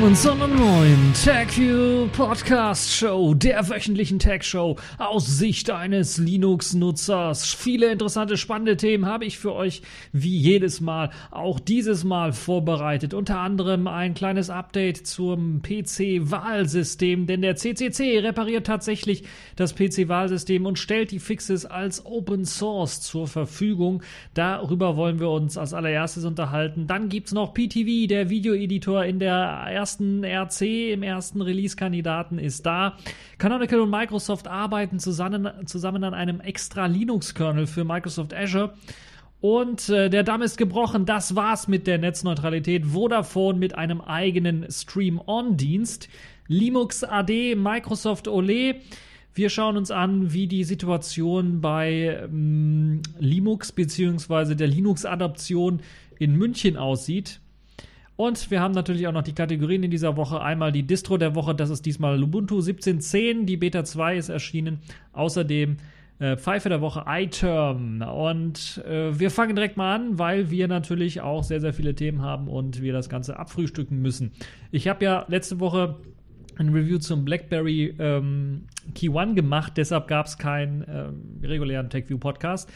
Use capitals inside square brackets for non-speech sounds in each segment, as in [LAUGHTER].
willkommen zu einer neuen TechView Podcast Show, der wöchentlichen Tech Show aus Sicht eines Linux-Nutzers. Viele interessante, spannende Themen habe ich für euch wie jedes Mal auch dieses Mal vorbereitet. Unter anderem ein kleines Update zum PC-Wahlsystem, denn der CCC repariert tatsächlich das PC-Wahlsystem und stellt die Fixes als Open Source zur Verfügung. Darüber wollen wir uns als allererstes unterhalten. Dann gibt es noch PTV, der Videoeditor in der ersten RC, im ersten Release-Kandidaten ist da. Canonical und Microsoft arbeiten zusammen, zusammen an einem extra Linux-Kernel für Microsoft Azure. Und äh, der Damm ist gebrochen. Das war's mit der Netzneutralität. Vodafone mit einem eigenen Stream-On-Dienst. Linux AD, Microsoft Ole. Wir schauen uns an, wie die Situation bei ähm, Linux bzw. der Linux-Adaption in München aussieht. Und wir haben natürlich auch noch die Kategorien in dieser Woche. Einmal die Distro der Woche, das ist diesmal Ubuntu 17.10, die Beta 2 ist erschienen. Außerdem äh, Pfeife der Woche iTerm. Und äh, wir fangen direkt mal an, weil wir natürlich auch sehr, sehr viele Themen haben und wir das Ganze abfrühstücken müssen. Ich habe ja letzte Woche ein Review zum BlackBerry ähm, Key One gemacht, deshalb gab es keinen ähm, regulären TechView Podcast.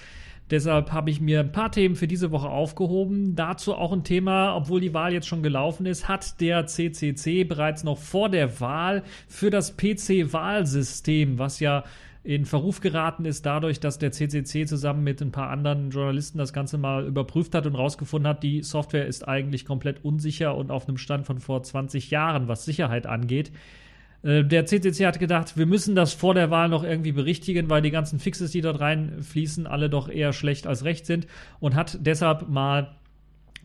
Deshalb habe ich mir ein paar Themen für diese Woche aufgehoben. Dazu auch ein Thema, obwohl die Wahl jetzt schon gelaufen ist, hat der CCC bereits noch vor der Wahl für das PC-Wahlsystem, was ja in Verruf geraten ist dadurch, dass der CCC zusammen mit ein paar anderen Journalisten das Ganze mal überprüft hat und rausgefunden hat, die Software ist eigentlich komplett unsicher und auf einem Stand von vor 20 Jahren, was Sicherheit angeht. Äh, der CCC hat gedacht, wir müssen das vor der Wahl noch irgendwie berichtigen, weil die ganzen Fixes, die dort reinfließen, alle doch eher schlecht als recht sind und hat deshalb mal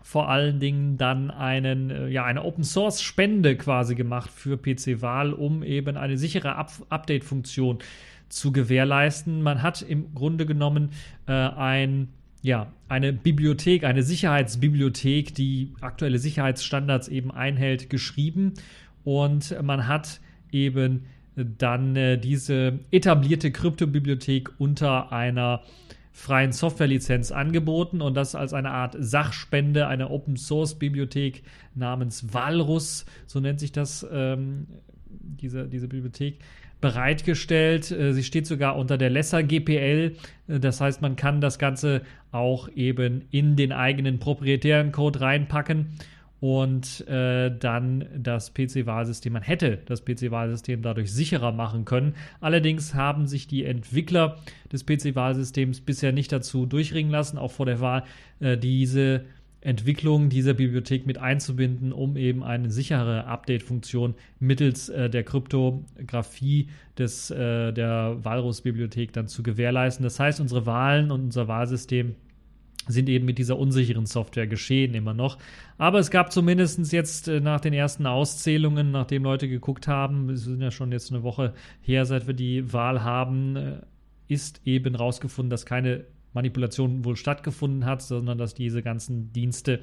vor allen Dingen dann einen, äh, ja, eine Open Source Spende quasi gemacht für PC Wahl, um eben eine sichere Up Update-Funktion zu gewährleisten. Man hat im Grunde genommen äh, ein ja, eine Bibliothek, eine Sicherheitsbibliothek, die aktuelle Sicherheitsstandards eben einhält, geschrieben. Und man hat eben dann äh, diese etablierte Kryptobibliothek unter einer freien Softwarelizenz angeboten und das als eine Art Sachspende einer Open Source Bibliothek namens Walrus, so nennt sich das, ähm, diese, diese Bibliothek, bereitgestellt. Äh, sie steht sogar unter der Lesser GPL. Äh, das heißt, man kann das Ganze auch eben in den eigenen proprietären Code reinpacken und äh, dann das PC-Wahlsystem, man hätte das PC-Wahlsystem dadurch sicherer machen können. Allerdings haben sich die Entwickler des PC-Wahlsystems bisher nicht dazu durchringen lassen, auch vor der Wahl, äh, diese Entwicklung dieser Bibliothek mit einzubinden, um eben eine sichere Update-Funktion mittels äh, der Kryptographie des, äh, der Walrus-Bibliothek dann zu gewährleisten. Das heißt, unsere Wahlen und unser Wahlsystem sind eben mit dieser unsicheren Software geschehen immer noch. Aber es gab zumindest jetzt äh, nach den ersten Auszählungen, nachdem Leute geguckt haben, es sind ja schon jetzt eine Woche her, seit wir die Wahl haben, äh, ist eben rausgefunden, dass keine Manipulation wohl stattgefunden hat, sondern dass diese ganzen Dienste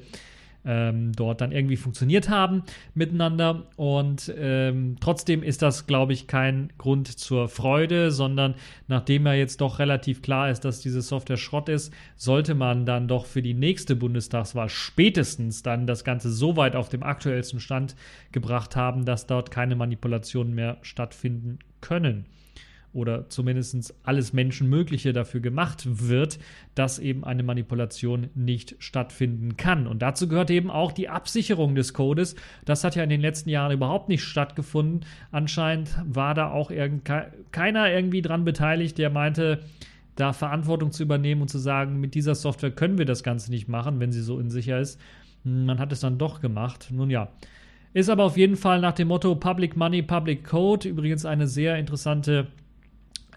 ähm, dort dann irgendwie funktioniert haben miteinander. Und ähm, trotzdem ist das, glaube ich, kein Grund zur Freude, sondern nachdem ja jetzt doch relativ klar ist, dass diese Software Schrott ist, sollte man dann doch für die nächste Bundestagswahl spätestens dann das Ganze so weit auf dem aktuellsten Stand gebracht haben, dass dort keine Manipulationen mehr stattfinden können oder zumindest alles Menschenmögliche dafür gemacht wird, dass eben eine Manipulation nicht stattfinden kann. Und dazu gehört eben auch die Absicherung des Codes. Das hat ja in den letzten Jahren überhaupt nicht stattgefunden. Anscheinend war da auch irgend, keiner irgendwie dran beteiligt, der meinte, da Verantwortung zu übernehmen und zu sagen, mit dieser Software können wir das Ganze nicht machen, wenn sie so unsicher ist. Man hat es dann doch gemacht. Nun ja. Ist aber auf jeden Fall nach dem Motto Public Money, Public Code übrigens eine sehr interessante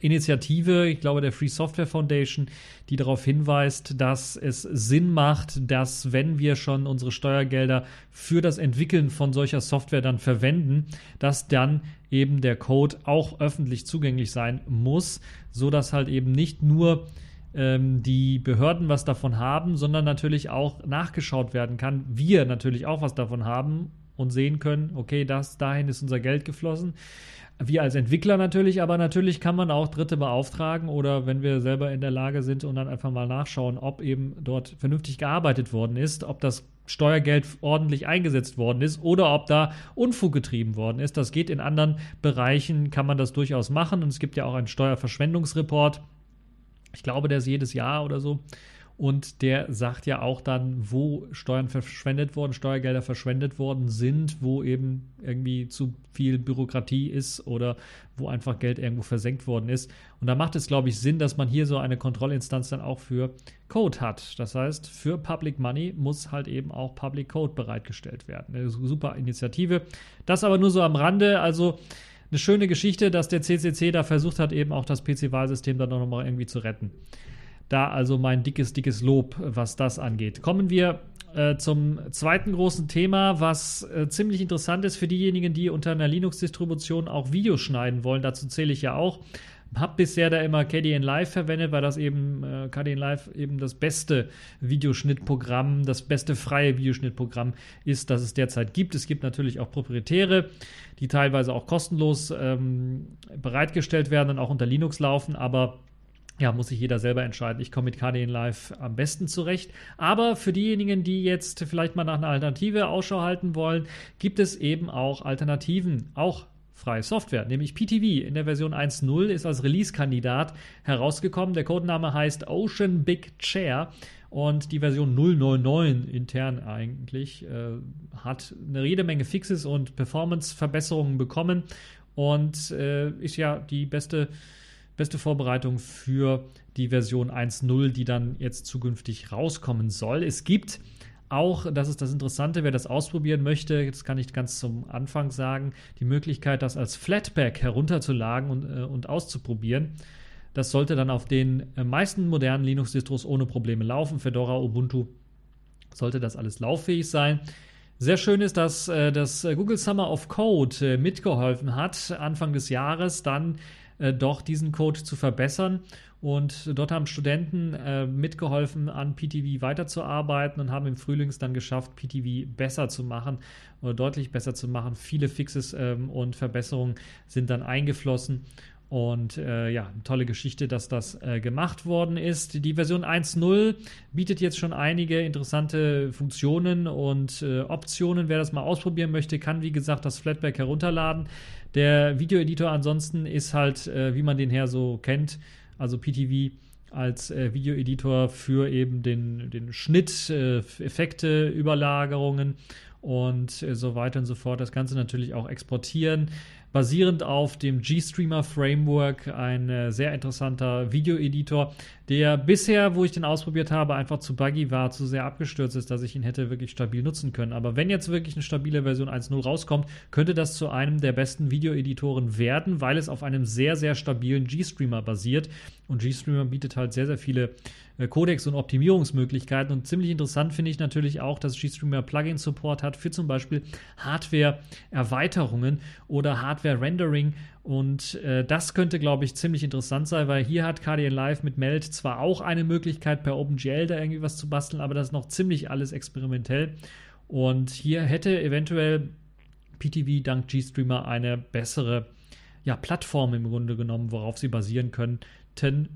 Initiative, ich glaube der Free Software Foundation, die darauf hinweist, dass es Sinn macht, dass wenn wir schon unsere Steuergelder für das Entwickeln von solcher Software dann verwenden, dass dann eben der Code auch öffentlich zugänglich sein muss, so dass halt eben nicht nur ähm, die Behörden was davon haben, sondern natürlich auch nachgeschaut werden kann. Wir natürlich auch was davon haben und sehen können, okay, das dahin ist unser Geld geflossen wir als Entwickler natürlich, aber natürlich kann man auch Dritte beauftragen oder wenn wir selber in der Lage sind und dann einfach mal nachschauen, ob eben dort vernünftig gearbeitet worden ist, ob das Steuergeld ordentlich eingesetzt worden ist oder ob da Unfug getrieben worden ist. Das geht in anderen Bereichen, kann man das durchaus machen. Und es gibt ja auch einen Steuerverschwendungsreport. Ich glaube, der ist jedes Jahr oder so. Und der sagt ja auch dann, wo Steuern verschwendet wurden, Steuergelder verschwendet worden sind, wo eben irgendwie zu viel Bürokratie ist oder wo einfach Geld irgendwo versenkt worden ist. Und da macht es, glaube ich, Sinn, dass man hier so eine Kontrollinstanz dann auch für Code hat. Das heißt, für Public Money muss halt eben auch Public Code bereitgestellt werden. Eine super Initiative. Das aber nur so am Rande. Also eine schöne Geschichte, dass der CCC da versucht hat, eben auch das PC-Wahlsystem dann noch mal irgendwie zu retten. Da also mein dickes, dickes Lob, was das angeht. Kommen wir äh, zum zweiten großen Thema, was äh, ziemlich interessant ist für diejenigen, die unter einer Linux-Distribution auch Videos schneiden wollen. Dazu zähle ich ja auch. Hab bisher da immer KDN Live verwendet, weil das eben äh, KDN Live eben das beste Videoschnittprogramm, das beste freie Videoschnittprogramm ist, das es derzeit gibt. Es gibt natürlich auch proprietäre, die teilweise auch kostenlos ähm, bereitgestellt werden und auch unter Linux laufen, aber ja, muss sich jeder selber entscheiden. Ich komme mit KDN Live am besten zurecht. Aber für diejenigen, die jetzt vielleicht mal nach einer Alternative Ausschau halten wollen, gibt es eben auch Alternativen, auch freie Software, nämlich PTV in der Version 1.0 ist als Release-Kandidat herausgekommen. Der Codename heißt Ocean Big Chair und die Version 099 intern eigentlich äh, hat eine jede Menge Fixes und Performance-Verbesserungen bekommen und äh, ist ja die beste beste Vorbereitung für die Version 1.0, die dann jetzt zukünftig rauskommen soll. Es gibt auch, das ist das Interessante, wer das ausprobieren möchte, das kann ich ganz zum Anfang sagen, die Möglichkeit, das als Flatpak herunterzuladen und, äh, und auszuprobieren. Das sollte dann auf den äh, meisten modernen Linux-Distros ohne Probleme laufen. Fedora, Ubuntu sollte das alles lauffähig sein. Sehr schön ist, dass äh, das Google Summer of Code äh, mitgeholfen hat, Anfang des Jahres dann äh, doch diesen Code zu verbessern. Und dort haben Studenten äh, mitgeholfen, an PTV weiterzuarbeiten und haben im Frühlings dann geschafft, PTV besser zu machen oder deutlich besser zu machen. Viele Fixes ähm, und Verbesserungen sind dann eingeflossen. Und äh, ja, eine tolle Geschichte, dass das äh, gemacht worden ist. Die Version 1.0 bietet jetzt schon einige interessante Funktionen und äh, Optionen. Wer das mal ausprobieren möchte, kann wie gesagt das Flatpak herunterladen. Der Videoeditor ansonsten ist halt, äh, wie man den her so kennt, also PTV als äh, Videoeditor für eben den, den Schnitt, äh, Effekte, Überlagerungen und so weiter und so fort. Das Ganze natürlich auch exportieren basierend auf dem GStreamer Framework, ein äh, sehr interessanter Videoeditor, der bisher, wo ich den ausprobiert habe, einfach zu buggy war, zu sehr abgestürzt ist, dass ich ihn hätte wirklich stabil nutzen können. Aber wenn jetzt wirklich eine stabile Version 1.0 rauskommt, könnte das zu einem der besten Videoeditoren werden, weil es auf einem sehr, sehr stabilen GStreamer basiert. Und GStreamer bietet halt sehr, sehr viele äh, Codecs und Optimierungsmöglichkeiten. Und ziemlich interessant finde ich natürlich auch, dass GStreamer Plugin-Support hat für zum Beispiel Hardware-Erweiterungen oder Hardware-Rendering. Und äh, das könnte, glaube ich, ziemlich interessant sein, weil hier hat KDN Live mit Meld zwar auch eine Möglichkeit, per OpenGL da irgendwie was zu basteln, aber das ist noch ziemlich alles experimentell. Und hier hätte eventuell PTV dank GStreamer eine bessere ja, Plattform im Grunde genommen, worauf sie basieren können,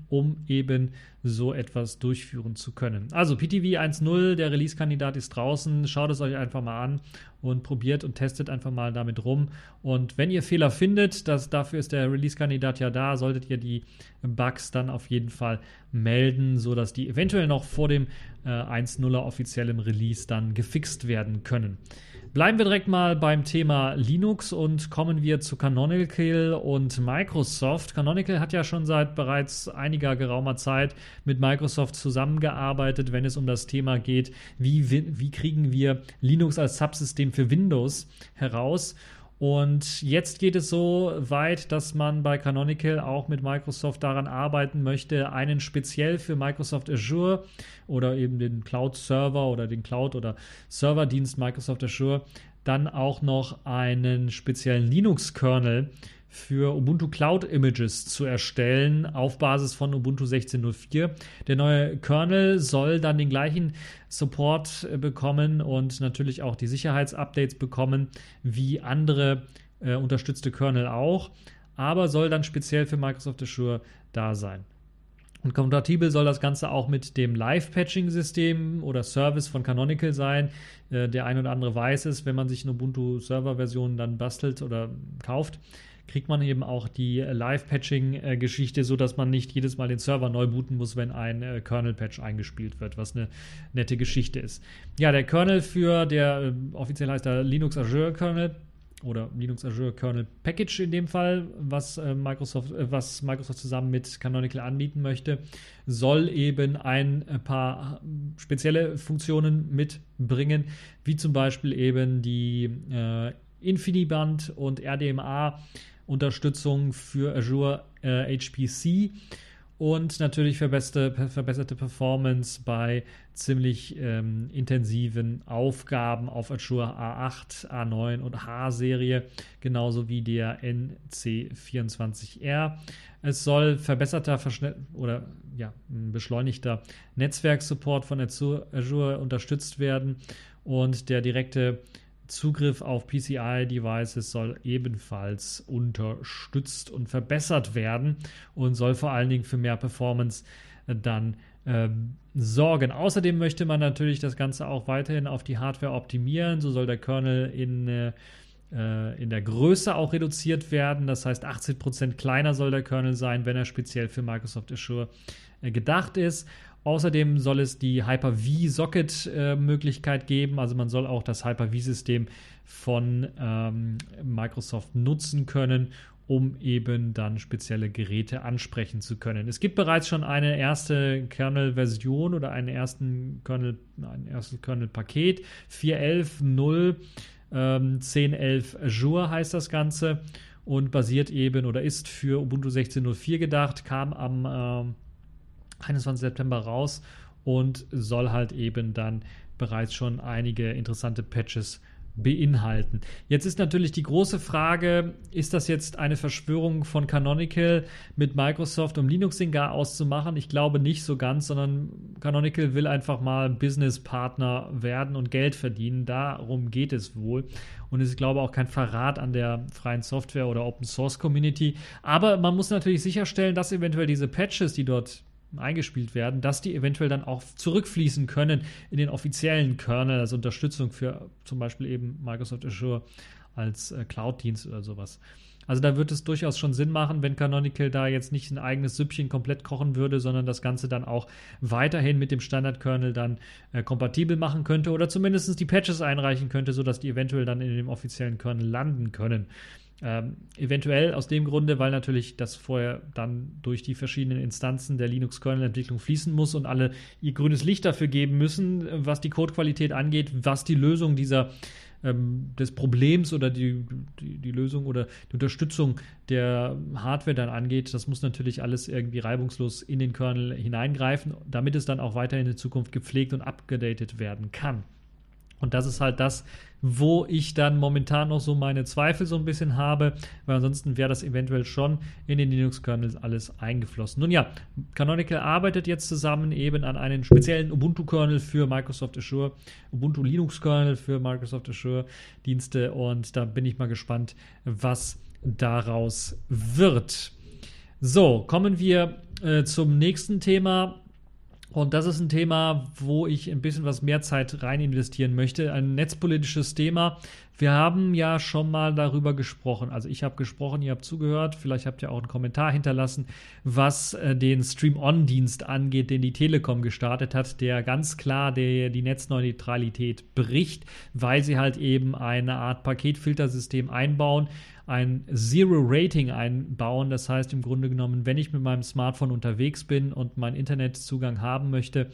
um eben so etwas durchführen zu können. Also PTV 1.0, der Release-Kandidat ist draußen. Schaut es euch einfach mal an und probiert und testet einfach mal damit rum. Und wenn ihr Fehler findet, das, dafür ist der Release-Kandidat ja da, solltet ihr die Bugs dann auf jeden Fall melden, sodass die eventuell noch vor dem äh, 1.0er offiziellen Release dann gefixt werden können. Bleiben wir direkt mal beim Thema Linux und kommen wir zu Canonical und Microsoft. Canonical hat ja schon seit bereits einiger geraumer Zeit mit Microsoft zusammengearbeitet, wenn es um das Thema geht, wie, wie kriegen wir Linux als Subsystem für Windows heraus. Und jetzt geht es so weit, dass man bei Canonical auch mit Microsoft daran arbeiten möchte, einen speziell für Microsoft Azure oder eben den Cloud Server oder den Cloud oder Serverdienst Microsoft Azure dann auch noch einen speziellen Linux-Kernel für Ubuntu Cloud Images zu erstellen auf Basis von Ubuntu 16.04. Der neue Kernel soll dann den gleichen Support äh, bekommen und natürlich auch die Sicherheitsupdates bekommen wie andere äh, unterstützte Kernel auch, aber soll dann speziell für Microsoft Azure da sein. Und kompatibel soll das Ganze auch mit dem Live-Patching-System oder Service von Canonical sein. Äh, der ein oder andere weiß es, wenn man sich eine Ubuntu-Server-Version dann bastelt oder kauft, kriegt man eben auch die Live-Patching-Geschichte, sodass man nicht jedes Mal den Server neu booten muss, wenn ein äh, Kernel-Patch eingespielt wird, was eine nette Geschichte ist. Ja, der Kernel für, der äh, offiziell heißt der Linux Azure Kernel, oder Linux Azure Kernel Package in dem Fall, was, äh, Microsoft, äh, was Microsoft zusammen mit Canonical anbieten möchte, soll eben ein paar spezielle Funktionen mitbringen, wie zum Beispiel eben die äh, InfiniBand und RDMA Unterstützung für Azure äh, HPC und natürlich verbesserte, verbesserte Performance bei ziemlich ähm, intensiven Aufgaben auf Azure A8, A9 und H-Serie, genauso wie der NC24R. Es soll verbesserter oder ja, beschleunigter Netzwerksupport von Azure unterstützt werden und der direkte Zugriff auf PCI-Devices soll ebenfalls unterstützt und verbessert werden und soll vor allen Dingen für mehr Performance dann ähm, sorgen. Außerdem möchte man natürlich das Ganze auch weiterhin auf die Hardware optimieren. So soll der Kernel in, äh, äh in der Größe auch reduziert werden. Das heißt, 80% kleiner soll der Kernel sein, wenn er speziell für Microsoft Azure äh, gedacht ist. Außerdem soll es die Hyper-V-Socket-Möglichkeit geben. Also man soll auch das Hyper-V-System von ähm, Microsoft nutzen können, um eben dann spezielle Geräte ansprechen zu können. Es gibt bereits schon eine erste Kernel-Version oder einen ersten Kernel, ein erstes Kernel-Paket. 4.11.0 ähm, 10.11 Azure heißt das Ganze und basiert eben oder ist für Ubuntu 16.04 gedacht, kam am äh, 21. September raus und soll halt eben dann bereits schon einige interessante Patches beinhalten. Jetzt ist natürlich die große Frage, ist das jetzt eine Verschwörung von Canonical mit Microsoft, um Linux den gar auszumachen? Ich glaube nicht so ganz, sondern Canonical will einfach mal Business-Partner werden und Geld verdienen. Darum geht es wohl. Und es ist, glaube ich, auch kein Verrat an der freien Software oder Open Source Community. Aber man muss natürlich sicherstellen, dass eventuell diese Patches, die dort eingespielt werden, dass die eventuell dann auch zurückfließen können in den offiziellen Kernel, also Unterstützung für zum Beispiel eben Microsoft Azure als äh, Cloud-Dienst oder sowas. Also da wird es durchaus schon Sinn machen, wenn Canonical da jetzt nicht ein eigenes Süppchen komplett kochen würde, sondern das Ganze dann auch weiterhin mit dem Standard-Kernel dann äh, kompatibel machen könnte oder zumindest die Patches einreichen könnte, sodass die eventuell dann in dem offiziellen Kernel landen können. Ähm, eventuell aus dem Grunde, weil natürlich das vorher dann durch die verschiedenen Instanzen der Linux-Kernel-Entwicklung fließen muss und alle ihr grünes Licht dafür geben müssen, was die Codequalität angeht, was die Lösung dieser ähm, des Problems oder die, die, die, Lösung oder die Unterstützung der Hardware dann angeht. Das muss natürlich alles irgendwie reibungslos in den Kernel hineingreifen, damit es dann auch weiterhin in Zukunft gepflegt und abgedatet werden kann. Und das ist halt das, wo ich dann momentan noch so meine Zweifel so ein bisschen habe, weil ansonsten wäre das eventuell schon in den Linux-Kernels alles eingeflossen. Nun ja, Canonical arbeitet jetzt zusammen eben an einem speziellen Ubuntu-Kernel für Microsoft Azure, Ubuntu Linux-Kernel für Microsoft Azure Dienste und da bin ich mal gespannt, was daraus wird. So, kommen wir äh, zum nächsten Thema und das ist ein Thema, wo ich ein bisschen was mehr Zeit rein investieren möchte. Ein netzpolitisches Thema. Wir haben ja schon mal darüber gesprochen. Also ich habe gesprochen, ihr habt zugehört. Vielleicht habt ihr auch einen Kommentar hinterlassen, was äh, den Stream-On-Dienst angeht, den die Telekom gestartet hat, der ganz klar der, die Netzneutralität bricht, weil sie halt eben eine Art Paketfiltersystem einbauen ein Zero-Rating einbauen. Das heißt im Grunde genommen, wenn ich mit meinem Smartphone unterwegs bin und meinen Internetzugang haben möchte,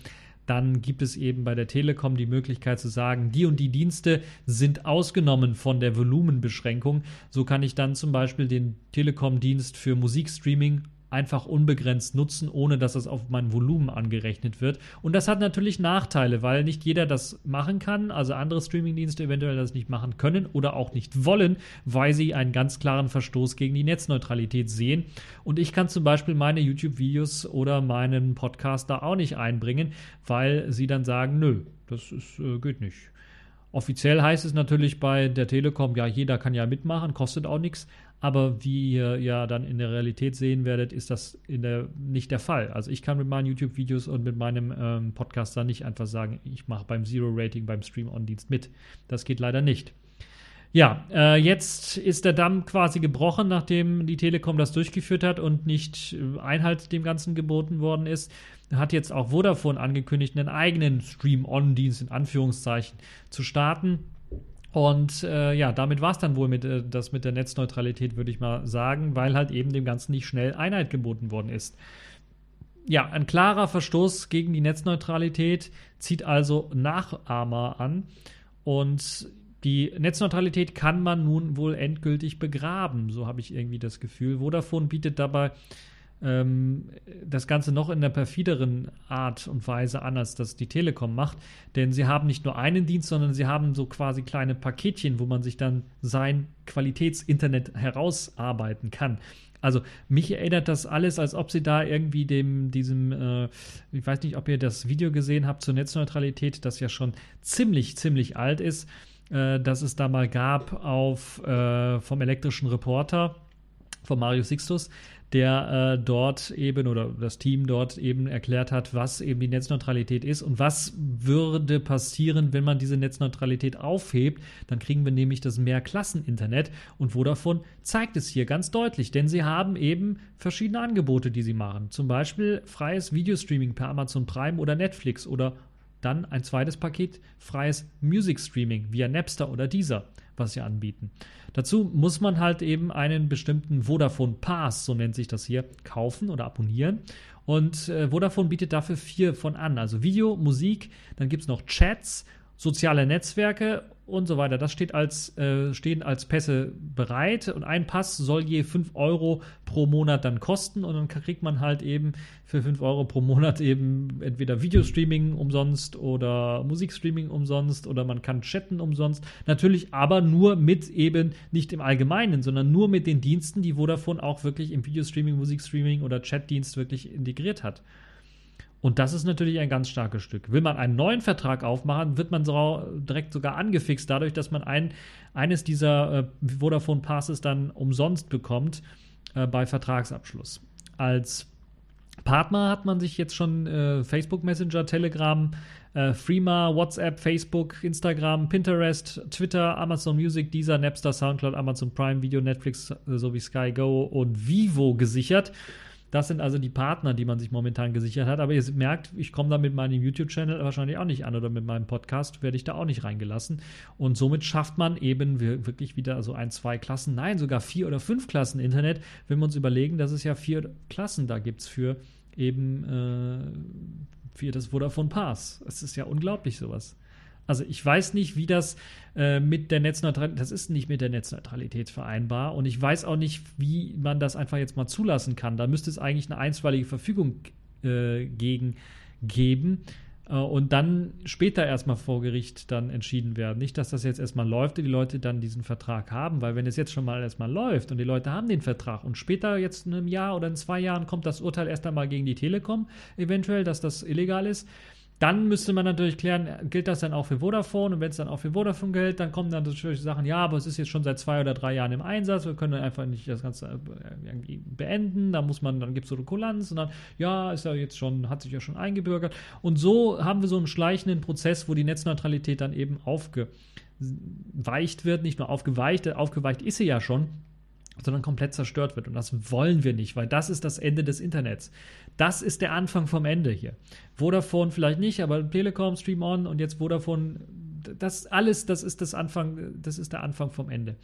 dann gibt es eben bei der Telekom die Möglichkeit zu sagen, die und die Dienste sind ausgenommen von der Volumenbeschränkung. So kann ich dann zum Beispiel den Telekom-Dienst für Musikstreaming einfach unbegrenzt nutzen, ohne dass es auf mein Volumen angerechnet wird. Und das hat natürlich Nachteile, weil nicht jeder das machen kann, also andere Streamingdienste eventuell das nicht machen können oder auch nicht wollen, weil sie einen ganz klaren Verstoß gegen die Netzneutralität sehen. Und ich kann zum Beispiel meine YouTube-Videos oder meinen Podcast da auch nicht einbringen, weil sie dann sagen, nö, das ist, äh, geht nicht. Offiziell heißt es natürlich bei der Telekom, ja, jeder kann ja mitmachen, kostet auch nichts. Aber wie ihr ja dann in der Realität sehen werdet, ist das der, nicht der Fall. Also ich kann mit meinen YouTube-Videos und mit meinem ähm, Podcast da nicht einfach sagen, ich mache beim Zero-Rating beim Stream-On-Dienst mit. Das geht leider nicht. Ja, äh, jetzt ist der Damm quasi gebrochen, nachdem die Telekom das durchgeführt hat und nicht äh, Einhalt dem Ganzen geboten worden ist. Hat jetzt auch Vodafone angekündigt, einen eigenen Stream-On-Dienst in Anführungszeichen zu starten. Und äh, ja, damit war es dann wohl mit, äh, das mit der Netzneutralität, würde ich mal sagen, weil halt eben dem Ganzen nicht schnell Einheit geboten worden ist. Ja, ein klarer Verstoß gegen die Netzneutralität zieht also Nachahmer an. Und die Netzneutralität kann man nun wohl endgültig begraben, so habe ich irgendwie das Gefühl. Vodafone bietet dabei ähm, das Ganze noch in der perfideren Art und Weise an, als das die Telekom macht. Denn sie haben nicht nur einen Dienst, sondern sie haben so quasi kleine Paketchen, wo man sich dann sein Qualitätsinternet herausarbeiten kann. Also mich erinnert das alles, als ob sie da irgendwie dem, diesem, äh, ich weiß nicht, ob ihr das Video gesehen habt zur Netzneutralität, das ja schon ziemlich, ziemlich alt ist äh, das es da mal gab auf, äh, vom elektrischen Reporter von Mario Sixtus, der äh, dort eben oder das Team dort eben erklärt hat, was eben die Netzneutralität ist und was würde passieren, wenn man diese Netzneutralität aufhebt. Dann kriegen wir nämlich das Mehrklassen-Internet und Vodafone zeigt es hier ganz deutlich, denn sie haben eben verschiedene Angebote, die sie machen. Zum Beispiel freies Videostreaming per Amazon Prime oder Netflix oder dann ein zweites Paket, freies Music Streaming via Napster oder Deezer, was sie anbieten. Dazu muss man halt eben einen bestimmten Vodafone Pass, so nennt sich das hier, kaufen oder abonnieren. Und äh, Vodafone bietet dafür vier von an. Also Video, Musik, dann gibt es noch Chats, soziale Netzwerke und so weiter. Das steht als, äh, stehen als Pässe bereit und ein Pass soll je 5 Euro pro Monat dann kosten und dann kriegt man halt eben für 5 Euro pro Monat eben entweder Videostreaming umsonst oder Musikstreaming umsonst oder man kann chatten umsonst. Natürlich aber nur mit eben nicht im Allgemeinen, sondern nur mit den Diensten, die Vodafone auch wirklich im Videostreaming, Musikstreaming oder Chatdienst wirklich integriert hat. Und das ist natürlich ein ganz starkes Stück. Will man einen neuen Vertrag aufmachen, wird man so direkt sogar angefixt, dadurch, dass man ein, eines dieser äh, Vodafone Passes dann umsonst bekommt äh, bei Vertragsabschluss. Als Partner hat man sich jetzt schon äh, Facebook Messenger, Telegram, äh, Freema, WhatsApp, Facebook, Instagram, Pinterest, Twitter, Amazon Music, Deezer, Napster, Soundcloud, Amazon Prime Video, Netflix äh, sowie Sky Go und Vivo gesichert. Das sind also die Partner, die man sich momentan gesichert hat. Aber ihr merkt, ich komme da mit meinem YouTube-Channel wahrscheinlich auch nicht an oder mit meinem Podcast werde ich da auch nicht reingelassen. Und somit schafft man eben wirklich wieder so ein, zwei Klassen, nein, sogar vier oder fünf Klassen Internet, wenn wir uns überlegen, dass es ja vier Klassen da gibt für eben äh, für das Vodafone Pass. Es ist ja unglaublich sowas. Also ich weiß nicht, wie das äh, mit der Netzneutralität, das ist nicht mit der Netzneutralität vereinbar und ich weiß auch nicht, wie man das einfach jetzt mal zulassen kann. Da müsste es eigentlich eine einstweilige Verfügung äh, gegen geben äh, und dann später erstmal vor Gericht dann entschieden werden. Nicht, dass das jetzt erstmal läuft und die Leute dann diesen Vertrag haben, weil wenn es jetzt schon mal erstmal läuft und die Leute haben den Vertrag und später jetzt in einem Jahr oder in zwei Jahren kommt das Urteil erst einmal gegen die Telekom eventuell, dass das illegal ist, dann müsste man natürlich klären, gilt das dann auch für Vodafone? Und wenn es dann auch für Vodafone gilt, dann kommen dann natürlich Sachen, ja, aber es ist jetzt schon seit zwei oder drei Jahren im Einsatz, wir können einfach nicht das Ganze äh, irgendwie beenden, da muss man, dann gibt es so eine Kulanz und dann, ja, ist ja jetzt schon, hat sich ja schon eingebürgert. Und so haben wir so einen schleichenden Prozess, wo die Netzneutralität dann eben aufgeweicht wird, nicht nur aufgeweicht, aufgeweicht ist sie ja schon, sondern komplett zerstört wird. Und das wollen wir nicht, weil das ist das Ende des Internets. Das ist der Anfang vom Ende hier. Vodafone vielleicht nicht, aber Telekom, Stream On und jetzt Vodafone, das alles, das ist das Anfang, das ist der Anfang vom Ende.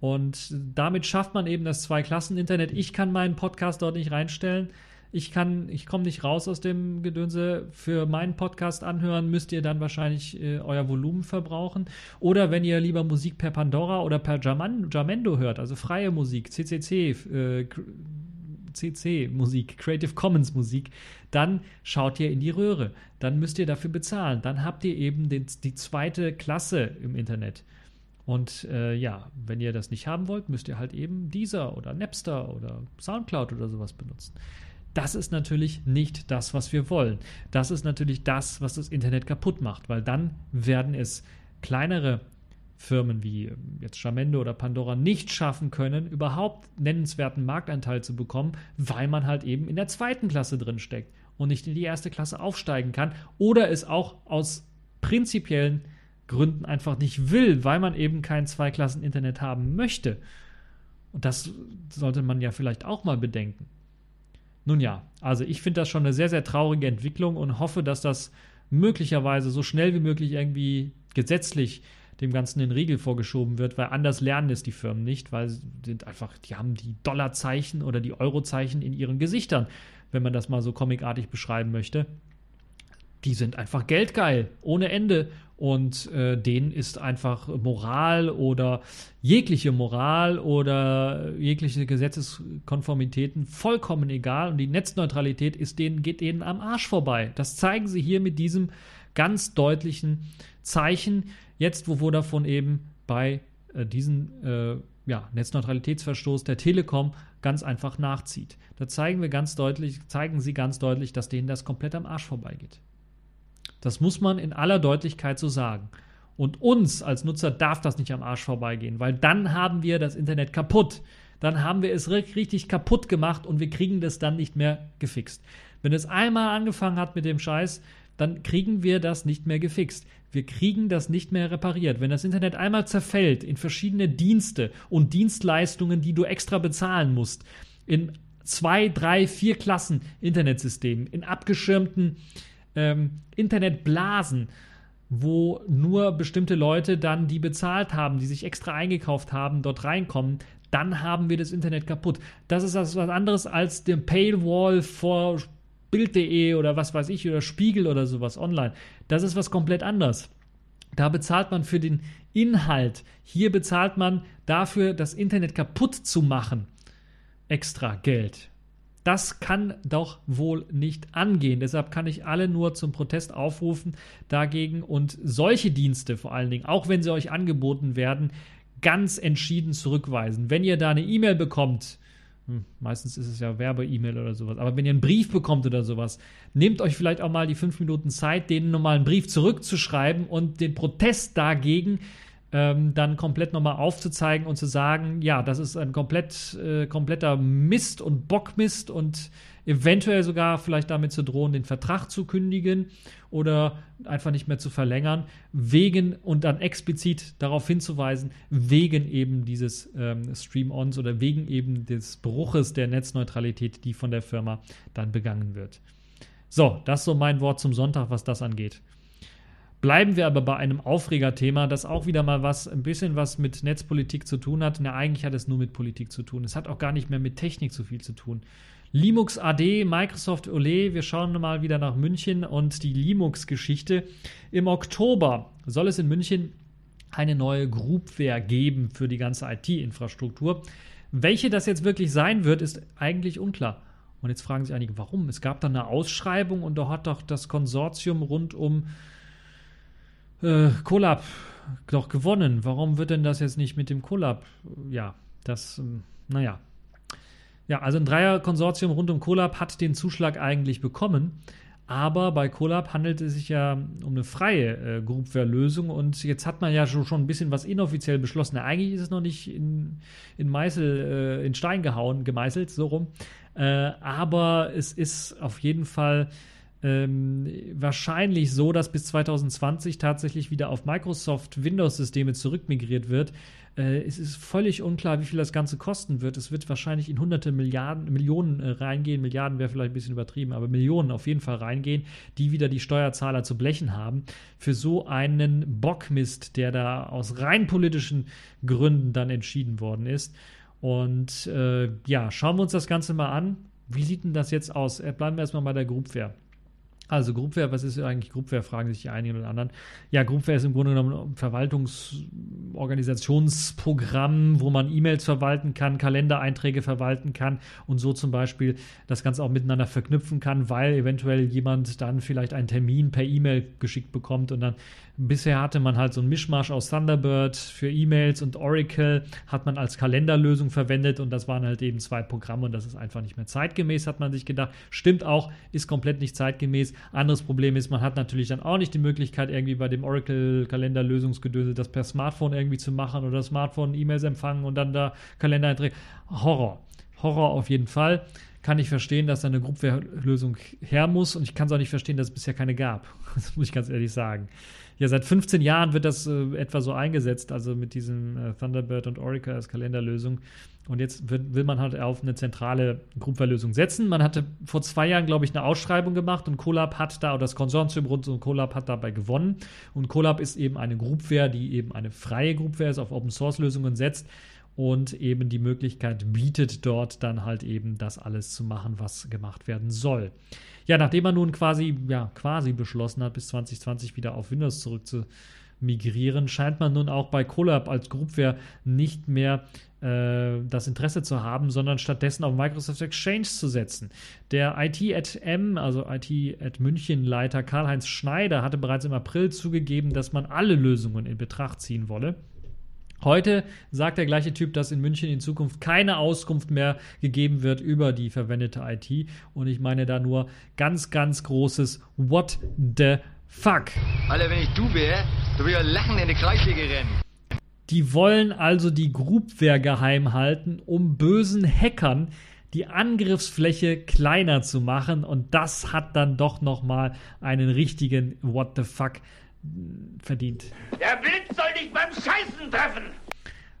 Und damit schafft man eben das Zwei-Klassen-Internet. Ich kann meinen Podcast dort nicht reinstellen ich kann, ich komme nicht raus aus dem Gedönse. Für meinen Podcast anhören müsst ihr dann wahrscheinlich äh, euer Volumen verbrauchen. Oder wenn ihr lieber Musik per Pandora oder per Jamendo hört, also freie Musik, CCC, äh, CC Musik, Creative Commons Musik, dann schaut ihr in die Röhre. Dann müsst ihr dafür bezahlen. Dann habt ihr eben den, die zweite Klasse im Internet. Und äh, ja, wenn ihr das nicht haben wollt, müsst ihr halt eben Deezer oder Napster oder Soundcloud oder sowas benutzen. Das ist natürlich nicht das, was wir wollen. Das ist natürlich das, was das Internet kaputt macht, weil dann werden es kleinere Firmen wie ähm, jetzt Jamendo oder Pandora nicht schaffen können, überhaupt nennenswerten Marktanteil zu bekommen, weil man halt eben in der zweiten Klasse drin steckt und nicht in die erste Klasse aufsteigen kann oder es auch aus prinzipiellen Gründen einfach nicht will, weil man eben kein Zweiklassen-Internet haben möchte. Und das sollte man ja vielleicht auch mal bedenken. Nun ja, also ich finde das schon eine sehr, sehr traurige Entwicklung und hoffe, dass das möglicherweise so schnell wie möglich irgendwie gesetzlich dem Ganzen den Riegel vorgeschoben wird, weil anders lernen es die Firmen nicht, weil sie sind einfach, die haben die Dollarzeichen oder die Eurozeichen in ihren Gesichtern, wenn man das mal so comicartig beschreiben möchte. Die sind einfach geldgeil, ohne Ende. Und äh, denen ist einfach Moral oder jegliche Moral oder jegliche Gesetzeskonformitäten vollkommen egal. Und die Netzneutralität ist denen, geht denen am Arsch vorbei. Das zeigen sie hier mit diesem ganz deutlichen Zeichen, jetzt wo Vodafone eben bei äh, diesem äh, ja, Netzneutralitätsverstoß der Telekom ganz einfach nachzieht. Da zeigen wir ganz deutlich, zeigen sie ganz deutlich, dass denen das komplett am Arsch vorbeigeht. Das muss man in aller Deutlichkeit so sagen. Und uns als Nutzer darf das nicht am Arsch vorbeigehen, weil dann haben wir das Internet kaputt. Dann haben wir es richtig kaputt gemacht und wir kriegen das dann nicht mehr gefixt. Wenn es einmal angefangen hat mit dem Scheiß, dann kriegen wir das nicht mehr gefixt. Wir kriegen das nicht mehr repariert. Wenn das Internet einmal zerfällt in verschiedene Dienste und Dienstleistungen, die du extra bezahlen musst, in zwei, drei, vier Klassen Internetsystemen, in abgeschirmten ähm, Internetblasen, wo nur bestimmte Leute dann, die bezahlt haben, die sich extra eingekauft haben, dort reinkommen, dann haben wir das Internet kaputt. Das ist was anderes als dem Paywall vor Bild.de oder was weiß ich oder Spiegel oder sowas online. Das ist was komplett anderes. Da bezahlt man für den Inhalt. Hier bezahlt man dafür, das Internet kaputt zu machen. Extra Geld. Das kann doch wohl nicht angehen. Deshalb kann ich alle nur zum Protest aufrufen dagegen und solche Dienste vor allen Dingen, auch wenn sie euch angeboten werden, ganz entschieden zurückweisen. Wenn ihr da eine E-Mail bekommt, hm, meistens ist es ja Werbe-E-Mail oder sowas, aber wenn ihr einen Brief bekommt oder sowas, nehmt euch vielleicht auch mal die fünf Minuten Zeit, den normalen Brief zurückzuschreiben und den Protest dagegen ähm, dann komplett nochmal aufzuzeigen und zu sagen, ja, das ist ein komplett, äh, kompletter Mist und Bockmist und eventuell sogar vielleicht damit zu drohen, den Vertrag zu kündigen oder einfach nicht mehr zu verlängern, wegen und dann explizit darauf hinzuweisen, wegen eben dieses ähm, Stream-Ons oder wegen eben des Bruches der Netzneutralität, die von der Firma dann begangen wird. So, das ist so mein Wort zum Sonntag, was das angeht. Bleiben wir aber bei einem Aufregerthema, das auch wieder mal was, ein bisschen was mit Netzpolitik zu tun hat. Na, eigentlich hat es nur mit Politik zu tun. Es hat auch gar nicht mehr mit Technik so viel zu tun. Linux AD, Microsoft Ole, wir schauen mal wieder nach München und die Linux-Geschichte. Im Oktober soll es in München eine neue Groupware geben für die ganze IT-Infrastruktur. Welche das jetzt wirklich sein wird, ist eigentlich unklar. Und jetzt fragen sich einige, warum? Es gab da eine Ausschreibung und da hat doch das Konsortium rund um äh, Collab doch gewonnen. Warum wird denn das jetzt nicht mit dem Collab? Ja, das, ähm, naja. Ja, also ein Dreierkonsortium rund um Collab hat den Zuschlag eigentlich bekommen. Aber bei Collab handelt es sich ja um eine freie äh, Groupware-Lösung und jetzt hat man ja schon, schon ein bisschen was inoffiziell beschlossen. Eigentlich ist es noch nicht in, in Meißel, äh, in Stein gehauen, gemeißelt, so rum. Äh, aber es ist auf jeden Fall ähm, wahrscheinlich so, dass bis 2020 tatsächlich wieder auf Microsoft Windows-Systeme zurückmigriert wird. Äh, es ist völlig unklar, wie viel das Ganze kosten wird. Es wird wahrscheinlich in hunderte Milliarden, Millionen äh, reingehen. Milliarden wäre vielleicht ein bisschen übertrieben, aber Millionen auf jeden Fall reingehen, die wieder die Steuerzahler zu blechen haben. Für so einen Bockmist, der da aus rein politischen Gründen dann entschieden worden ist. Und äh, ja, schauen wir uns das Ganze mal an. Wie sieht denn das jetzt aus? Äh, bleiben wir erstmal bei der Groupware. Also Groupware, was ist eigentlich Groupware, fragen sich die einen oder anderen. Ja, Groupware ist im Grunde genommen ein Verwaltungsorganisationsprogramm, wo man E-Mails verwalten kann, Kalendereinträge verwalten kann und so zum Beispiel das Ganze auch miteinander verknüpfen kann, weil eventuell jemand dann vielleicht einen Termin per E-Mail geschickt bekommt und dann bisher hatte man halt so einen Mischmasch aus Thunderbird für E-Mails und Oracle hat man als Kalenderlösung verwendet und das waren halt eben zwei Programme und das ist einfach nicht mehr zeitgemäß, hat man sich gedacht. Stimmt auch, ist komplett nicht zeitgemäß. Anderes Problem ist, man hat natürlich dann auch nicht die Möglichkeit, irgendwie bei dem Oracle-Kalender-Lösungsgedöse das per Smartphone irgendwie zu machen oder Smartphone E-Mails empfangen und dann da Kalendereinträge. Horror. Horror auf jeden Fall. Kann ich verstehen, dass da eine Gruppware-Lösung her muss und ich kann es auch nicht verstehen, dass es bisher keine gab. [LAUGHS] Das muss ich ganz ehrlich sagen. Ja, seit 15 Jahren wird das äh, etwa so eingesetzt, also mit diesem äh, Thunderbird und Oracle als Kalenderlösung. Und jetzt wird, will man halt auf eine zentrale Groupware-Lösung setzen. Man hatte vor zwei Jahren, glaube ich, eine Ausschreibung gemacht und Colab hat da, oder das Konsortium rund um Colab hat dabei gewonnen. Und Colab ist eben eine Groupware, die eben eine freie Groupware ist, auf Open-Source-Lösungen setzt und eben die Möglichkeit bietet, dort dann halt eben das alles zu machen, was gemacht werden soll. Ja, nachdem man nun quasi, ja, quasi beschlossen hat, bis 2020 wieder auf Windows zurück zu migrieren, scheint man nun auch bei Colab als Groupware nicht mehr äh, das Interesse zu haben, sondern stattdessen auf Microsoft Exchange zu setzen. Der IT at M, also IT at München Leiter Karl-Heinz Schneider hatte bereits im April zugegeben, dass man alle Lösungen in Betracht ziehen wolle. Heute sagt der gleiche Typ, dass in München in Zukunft keine Auskunft mehr gegeben wird über die verwendete IT. Und ich meine da nur ganz, ganz großes What the fuck. Alter, wenn ich du wäre, du würdest lachen in die Kreissäge rennen. Die wollen also die Groupware geheim halten, um bösen Hackern die Angriffsfläche kleiner zu machen und das hat dann doch noch mal einen richtigen What the fuck verdient. Der Wind soll dich beim Scheißen treffen.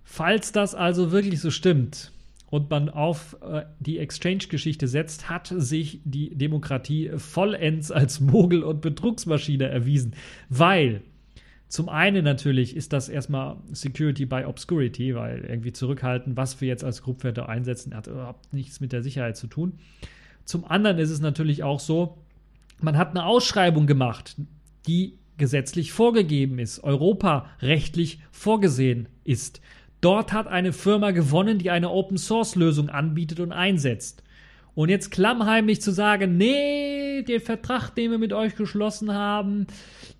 Falls das also wirklich so stimmt und man auf äh, die Exchange-Geschichte setzt, hat sich die Demokratie vollends als Mogel- und Betrugsmaschine erwiesen, weil zum einen natürlich ist das erstmal Security by Obscurity, weil irgendwie zurückhalten, was wir jetzt als Gruppwerte einsetzen, hat überhaupt nichts mit der Sicherheit zu tun. Zum anderen ist es natürlich auch so, man hat eine Ausschreibung gemacht, die gesetzlich vorgegeben ist, europarechtlich vorgesehen ist. Dort hat eine Firma gewonnen, die eine Open-Source-Lösung anbietet und einsetzt. Und jetzt klammheimlich zu sagen, nee, den Vertrag, den wir mit euch geschlossen haben,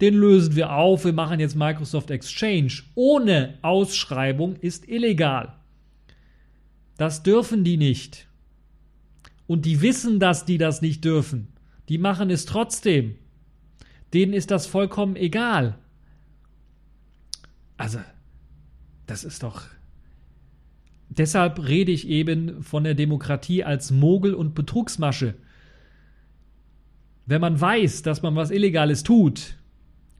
den lösen wir auf, wir machen jetzt Microsoft Exchange ohne Ausschreibung, ist illegal. Das dürfen die nicht. Und die wissen, dass die das nicht dürfen. Die machen es trotzdem denen ist das vollkommen egal. Also, das ist doch. Deshalb rede ich eben von der Demokratie als Mogel- und Betrugsmasche. Wenn man weiß, dass man was Illegales tut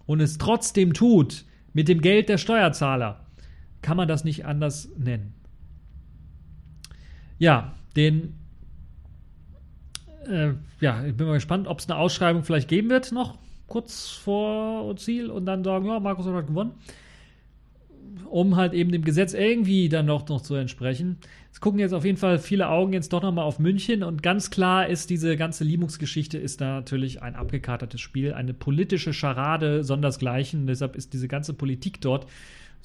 und es trotzdem tut, mit dem Geld der Steuerzahler, kann man das nicht anders nennen. Ja, den. Äh, ja, ich bin mal gespannt, ob es eine Ausschreibung vielleicht geben wird noch kurz vor Ziel und dann sagen, ja, Markus hat gewonnen. Um halt eben dem Gesetz irgendwie dann noch, noch zu entsprechen. Es gucken jetzt auf jeden Fall viele Augen jetzt doch nochmal auf München und ganz klar ist diese ganze Linux-Geschichte ist da natürlich ein abgekatertes Spiel, eine politische Scharade sondersgleichen. Deshalb ist diese ganze Politik dort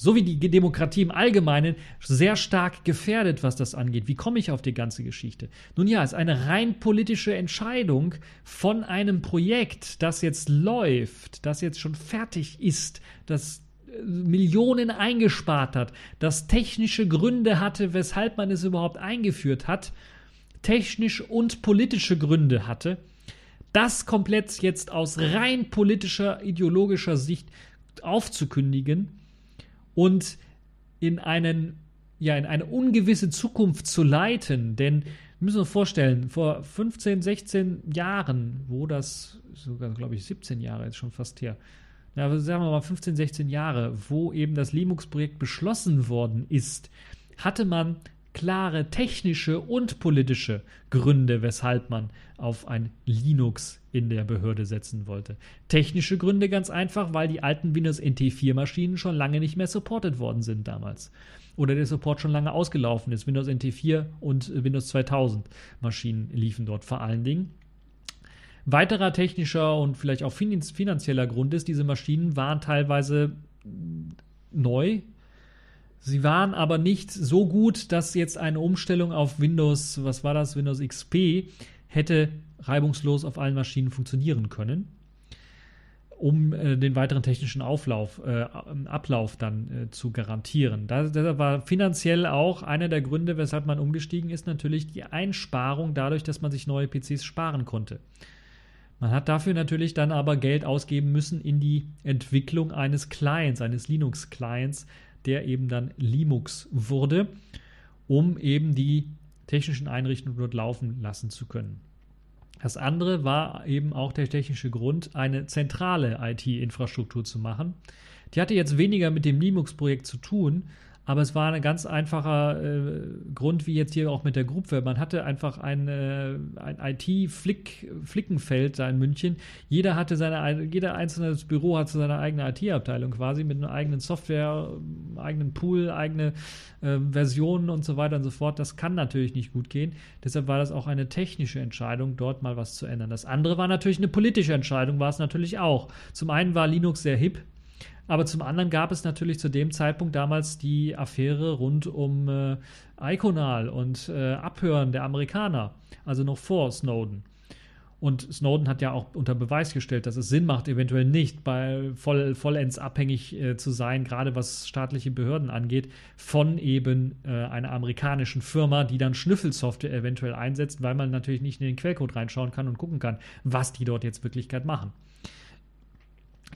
so wie die Demokratie im Allgemeinen, sehr stark gefährdet, was das angeht. Wie komme ich auf die ganze Geschichte? Nun ja, es ist eine rein politische Entscheidung von einem Projekt, das jetzt läuft, das jetzt schon fertig ist, das äh, Millionen eingespart hat, das technische Gründe hatte, weshalb man es überhaupt eingeführt hat, technisch und politische Gründe hatte, das komplett jetzt aus rein politischer, ideologischer Sicht aufzukündigen und in einen ja in eine ungewisse Zukunft zu leiten, denn wir müssen uns vorstellen, vor 15, 16 Jahren, wo das sogar glaube ich 17 Jahre jetzt schon fast her. Ja, sagen wir mal 15, 16 Jahre, wo eben das Linux-Projekt beschlossen worden ist, hatte man klare technische und politische Gründe, weshalb man auf ein Linux in der Behörde setzen wollte. Technische Gründe ganz einfach, weil die alten Windows NT4 Maschinen schon lange nicht mehr supported worden sind damals. Oder der Support schon lange ausgelaufen ist. Windows NT4 und Windows 2000 Maschinen liefen dort vor allen Dingen. Weiterer technischer und vielleicht auch finanzieller Grund ist, diese Maschinen waren teilweise neu, Sie waren aber nicht so gut, dass jetzt eine Umstellung auf Windows, was war das, Windows XP, hätte reibungslos auf allen Maschinen funktionieren können, um äh, den weiteren technischen Auflauf, äh, Ablauf dann äh, zu garantieren. Das, das war finanziell auch einer der Gründe, weshalb man umgestiegen ist, natürlich die Einsparung dadurch, dass man sich neue PCs sparen konnte. Man hat dafür natürlich dann aber Geld ausgeben müssen in die Entwicklung eines Clients, eines Linux-Clients, der eben dann Linux wurde, um eben die technischen Einrichtungen dort laufen lassen zu können. Das andere war eben auch der technische Grund, eine zentrale IT-Infrastruktur zu machen. Die hatte jetzt weniger mit dem Linux-Projekt zu tun, aber es war ein ganz einfacher äh, Grund, wie jetzt hier auch mit der Gruppe. Man hatte einfach ein, äh, ein IT-Flickenfeld da in München. Jeder hatte seine, jeder einzelne Büro hatte seine eigene IT-Abteilung quasi mit einer eigenen Software, eigenen Pool, eigene äh, Versionen und so weiter und so fort. Das kann natürlich nicht gut gehen. Deshalb war das auch eine technische Entscheidung, dort mal was zu ändern. Das andere war natürlich eine politische Entscheidung, war es natürlich auch. Zum einen war Linux sehr hip aber zum anderen gab es natürlich zu dem Zeitpunkt damals die Affäre rund um äh, Iconal und äh, Abhören der Amerikaner, also noch vor Snowden. Und Snowden hat ja auch unter Beweis gestellt, dass es Sinn macht, eventuell nicht bei voll, vollends abhängig äh, zu sein, gerade was staatliche Behörden angeht, von eben äh, einer amerikanischen Firma, die dann Schnüffelsoftware eventuell einsetzt, weil man natürlich nicht in den Quellcode reinschauen kann und gucken kann, was die dort jetzt Wirklichkeit machen.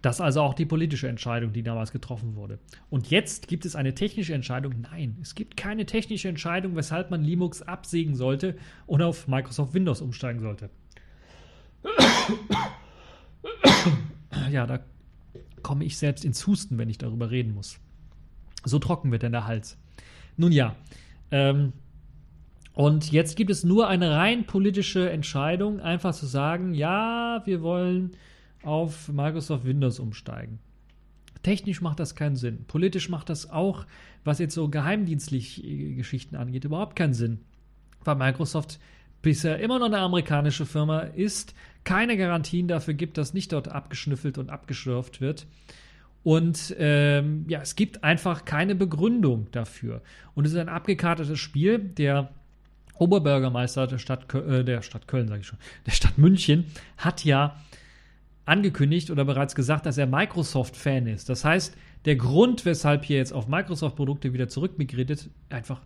Das ist also auch die politische Entscheidung, die damals getroffen wurde. Und jetzt gibt es eine technische Entscheidung. Nein, es gibt keine technische Entscheidung, weshalb man Linux absägen sollte und auf Microsoft Windows umsteigen sollte. Ja, da komme ich selbst ins Husten, wenn ich darüber reden muss. So trocken wird denn der Hals. Nun ja, ähm, und jetzt gibt es nur eine rein politische Entscheidung, einfach zu sagen, ja, wir wollen auf Microsoft Windows umsteigen. Technisch macht das keinen Sinn. Politisch macht das auch, was jetzt so geheimdienstliche äh, Geschichten angeht, überhaupt keinen Sinn. Weil Microsoft bisher immer noch eine amerikanische Firma ist, keine Garantien dafür gibt, dass nicht dort abgeschnüffelt und abgeschürft wird. Und ähm, ja, es gibt einfach keine Begründung dafür. Und es ist ein abgekartetes Spiel. Der Oberbürgermeister der Stadt, äh, der Stadt Köln, sage ich schon, der Stadt München, hat ja angekündigt oder bereits gesagt, dass er Microsoft-Fan ist. Das heißt, der Grund, weshalb hier jetzt auf Microsoft-Produkte wieder zurückmigriert ist, einfach,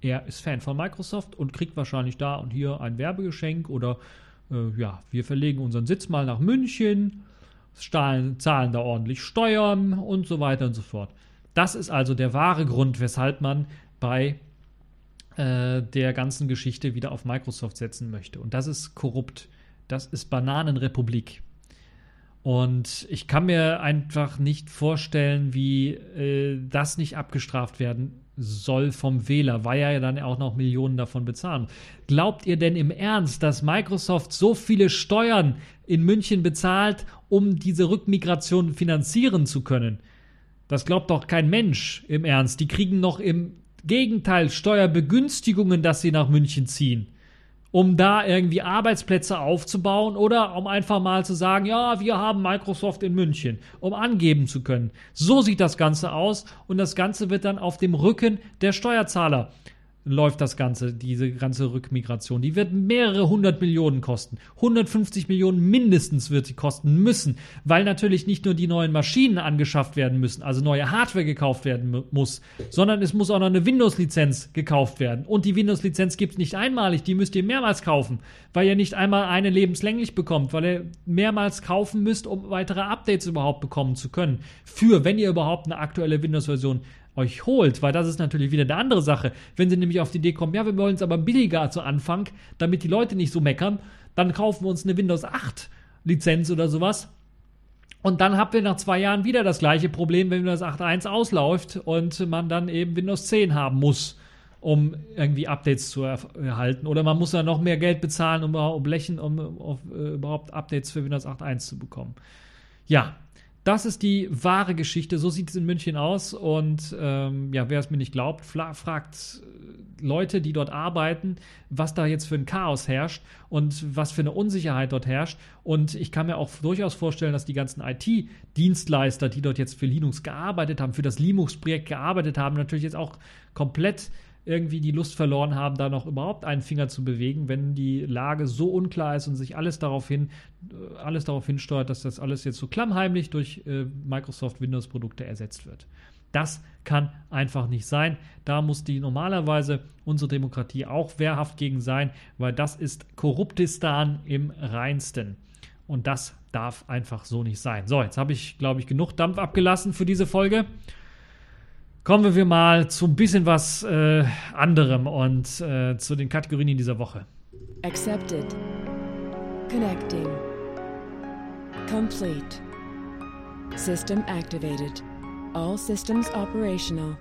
er ist Fan von Microsoft und kriegt wahrscheinlich da und hier ein Werbegeschenk oder äh, ja, wir verlegen unseren Sitz mal nach München, zahlen, zahlen da ordentlich Steuern und so weiter und so fort. Das ist also der wahre Grund, weshalb man bei äh, der ganzen Geschichte wieder auf Microsoft setzen möchte. Und das ist korrupt. Das ist Bananenrepublik. Und ich kann mir einfach nicht vorstellen, wie äh, das nicht abgestraft werden soll vom Wähler, weil er ja dann auch noch Millionen davon bezahlen. Glaubt ihr denn im Ernst, dass Microsoft so viele Steuern in München bezahlt, um diese Rückmigration finanzieren zu können? Das glaubt doch kein Mensch im Ernst. Die kriegen noch im Gegenteil Steuerbegünstigungen, dass sie nach München ziehen um da irgendwie Arbeitsplätze aufzubauen oder um einfach mal zu sagen, ja, wir haben Microsoft in München, um angeben zu können. So sieht das Ganze aus und das Ganze wird dann auf dem Rücken der Steuerzahler läuft das Ganze, diese ganze Rückmigration. Die wird mehrere hundert Millionen kosten. 150 Millionen mindestens wird sie kosten müssen, weil natürlich nicht nur die neuen Maschinen angeschafft werden müssen, also neue Hardware gekauft werden muss, sondern es muss auch noch eine Windows-Lizenz gekauft werden. Und die Windows-Lizenz gibt es nicht einmalig, die müsst ihr mehrmals kaufen, weil ihr nicht einmal eine lebenslänglich bekommt, weil ihr mehrmals kaufen müsst, um weitere Updates überhaupt bekommen zu können. Für, wenn ihr überhaupt eine aktuelle Windows-Version euch holt, weil das ist natürlich wieder eine andere Sache. Wenn sie nämlich auf die Idee kommen, ja, wir wollen es aber billiger zu Anfang, damit die Leute nicht so meckern, dann kaufen wir uns eine Windows 8 Lizenz oder sowas. Und dann habt ihr nach zwei Jahren wieder das gleiche Problem, wenn Windows 8.1 ausläuft und man dann eben Windows 10 haben muss, um irgendwie Updates zu erhalten. Oder man muss dann noch mehr Geld bezahlen, um, um, um, um, um uh, überhaupt Updates für Windows 8.1 zu bekommen. Ja, das ist die wahre Geschichte. So sieht es in München aus. Und ähm, ja, wer es mir nicht glaubt, fragt äh, Leute, die dort arbeiten, was da jetzt für ein Chaos herrscht und was für eine Unsicherheit dort herrscht. Und ich kann mir auch durchaus vorstellen, dass die ganzen IT-Dienstleister, die dort jetzt für Linux gearbeitet haben, für das Linux-Projekt gearbeitet haben, natürlich jetzt auch komplett irgendwie die Lust verloren haben, da noch überhaupt einen Finger zu bewegen, wenn die Lage so unklar ist und sich alles darauf hin, äh, alles darauf hinsteuert, dass das alles jetzt so klammheimlich durch äh, Microsoft Windows Produkte ersetzt wird. Das kann einfach nicht sein. Da muss die normalerweise unsere Demokratie auch wehrhaft gegen sein, weil das ist Korruptistan im reinsten. Und das darf einfach so nicht sein. So, jetzt habe ich, glaube ich, genug Dampf abgelassen für diese Folge. Kommen wir mal zu ein bisschen was äh, anderem und äh, zu den Kategorien in dieser Woche. Accepted. Connecting. Complete. System activated. All systems operational.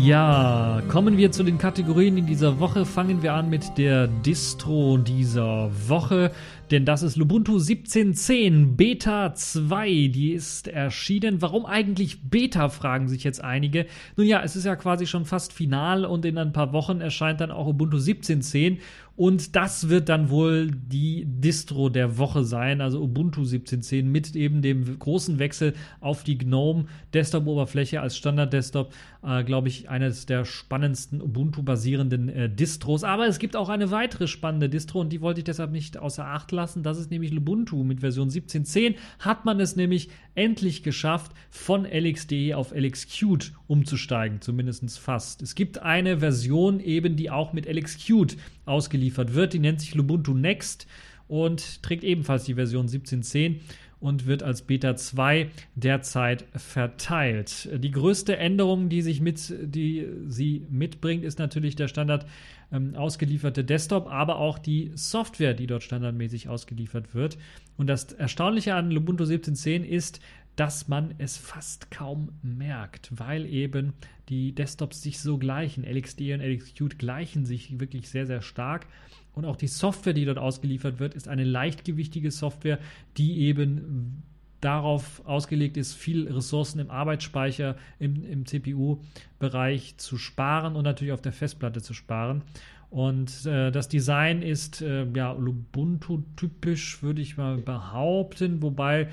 Ja, kommen wir zu den Kategorien in dieser Woche. Fangen wir an mit der Distro dieser Woche, denn das ist Lubuntu 17.10 Beta 2. Die ist erschienen. Warum eigentlich Beta, fragen sich jetzt einige. Nun ja, es ist ja quasi schon fast final und in ein paar Wochen erscheint dann auch Ubuntu 17.10 und das wird dann wohl die Distro der Woche sein, also Ubuntu 17.10 mit eben dem großen Wechsel auf die GNOME Desktop-Oberfläche als Standard-Desktop, äh, glaube ich, eines der spannendsten Ubuntu-basierenden äh, Distros. Aber es gibt auch eine weitere spannende Distro und die wollte ich deshalb nicht außer Acht lassen. Das ist nämlich Ubuntu mit Version 17.10. Hat man es nämlich endlich geschafft, von LXDE auf LXQt umzusteigen, zumindest fast. Es gibt eine Version eben, die auch mit LXQt ausgeliefert wird. Die nennt sich Lubuntu Next und trägt ebenfalls die Version 17.10 und wird als Beta 2 derzeit verteilt. Die größte Änderung, die, sich mit, die sie mitbringt, ist natürlich der Standard ähm, ausgelieferte Desktop, aber auch die Software, die dort standardmäßig ausgeliefert wird. Und das Erstaunliche an Lubuntu 17.10 ist, dass man es fast kaum merkt, weil eben die Desktops sich so gleichen. LXD und LXQt gleichen sich wirklich sehr, sehr stark. Und auch die Software, die dort ausgeliefert wird, ist eine leichtgewichtige Software, die eben darauf ausgelegt ist, viel Ressourcen im Arbeitsspeicher, im, im CPU-Bereich zu sparen und natürlich auf der Festplatte zu sparen. Und äh, das Design ist äh, ja Ubuntu-typisch, würde ich mal behaupten, wobei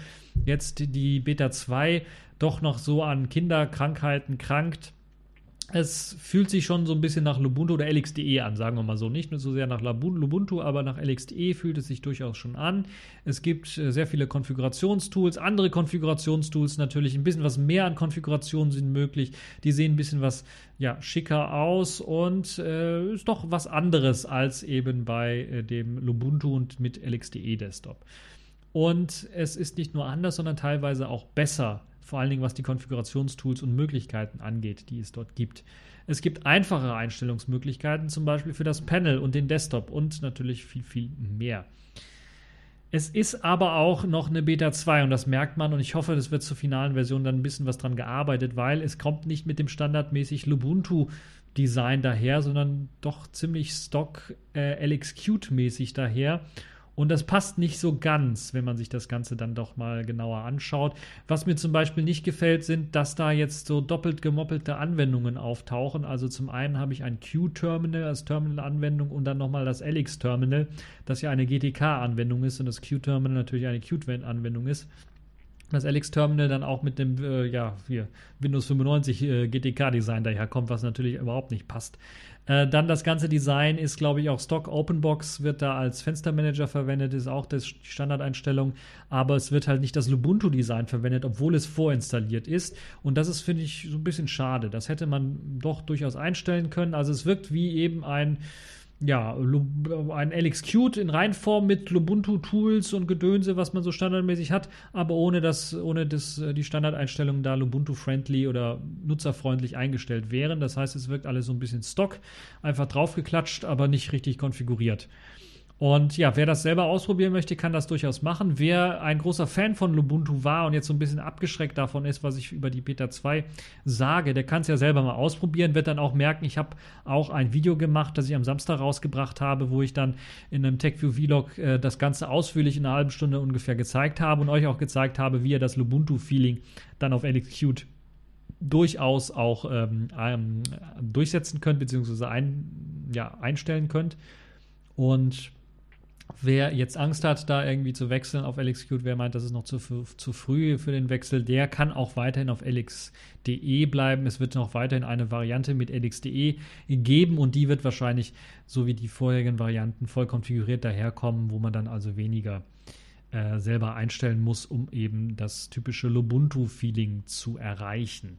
jetzt die Beta 2 doch noch so an Kinderkrankheiten krankt es fühlt sich schon so ein bisschen nach Lubuntu oder LXDE an, sagen wir mal so. Nicht nur so sehr nach Lubuntu, aber nach LXDE fühlt es sich durchaus schon an. Es gibt äh, sehr viele Konfigurationstools, andere Konfigurationstools natürlich. Ein bisschen was mehr an Konfigurationen sind möglich. Die sehen ein bisschen was ja, schicker aus und äh, ist doch was anderes als eben bei äh, dem Lubuntu und mit LXDE Desktop. Und es ist nicht nur anders, sondern teilweise auch besser vor allen Dingen was die Konfigurationstools und Möglichkeiten angeht, die es dort gibt. Es gibt einfachere Einstellungsmöglichkeiten, zum Beispiel für das Panel und den Desktop und natürlich viel, viel mehr. Es ist aber auch noch eine Beta 2 und das merkt man und ich hoffe, das wird zur finalen Version dann ein bisschen was dran gearbeitet, weil es kommt nicht mit dem standardmäßig Lubuntu Design daher, sondern doch ziemlich stock äh, LXQt mäßig daher und das passt nicht so ganz, wenn man sich das Ganze dann doch mal genauer anschaut. Was mir zum Beispiel nicht gefällt, sind, dass da jetzt so doppelt gemoppelte Anwendungen auftauchen. Also zum einen habe ich ein Q-Terminal als Terminal-Anwendung und dann nochmal das LX-Terminal, das ja eine GTK-Anwendung ist und das Q-Terminal natürlich eine Qt-Anwendung ist das LX-Terminal dann auch mit dem äh, ja, hier, Windows 95 äh, GTK-Design daherkommt, was natürlich überhaupt nicht passt. Äh, dann das ganze Design ist, glaube ich, auch Stock OpenBox, wird da als Fenstermanager verwendet, ist auch die Standardeinstellung, aber es wird halt nicht das Lubuntu-Design verwendet, obwohl es vorinstalliert ist. Und das ist, finde ich, so ein bisschen schade. Das hätte man doch durchaus einstellen können. Also es wirkt wie eben ein ja, ein LXQt in Reinform mit Lubuntu-Tools und Gedönse, was man so standardmäßig hat, aber ohne, dass ohne dass äh, die Standardeinstellungen da Lubuntu-friendly oder nutzerfreundlich eingestellt wären. Das heißt, es wirkt alles so ein bisschen Stock, einfach draufgeklatscht, aber nicht richtig konfiguriert. Und ja, wer das selber ausprobieren möchte, kann das durchaus machen. Wer ein großer Fan von Lubuntu war und jetzt so ein bisschen abgeschreckt davon ist, was ich über die Beta 2 sage, der kann es ja selber mal ausprobieren, wird dann auch merken, ich habe auch ein Video gemacht, das ich am Samstag rausgebracht habe, wo ich dann in einem TechView Vlog äh, das Ganze ausführlich in einer halben Stunde ungefähr gezeigt habe und euch auch gezeigt habe, wie ihr das Lubuntu-Feeling dann auf LXQt durchaus auch ähm, ähm, durchsetzen könnt, beziehungsweise ein, ja, einstellen könnt. Und Wer jetzt Angst hat, da irgendwie zu wechseln auf LXQt, wer meint, das ist noch zu, zu früh für den Wechsel, der kann auch weiterhin auf LX.de bleiben. Es wird noch weiterhin eine Variante mit LX.de geben und die wird wahrscheinlich, so wie die vorherigen Varianten, voll konfiguriert daherkommen, wo man dann also weniger äh, selber einstellen muss, um eben das typische Lubuntu-Feeling zu erreichen.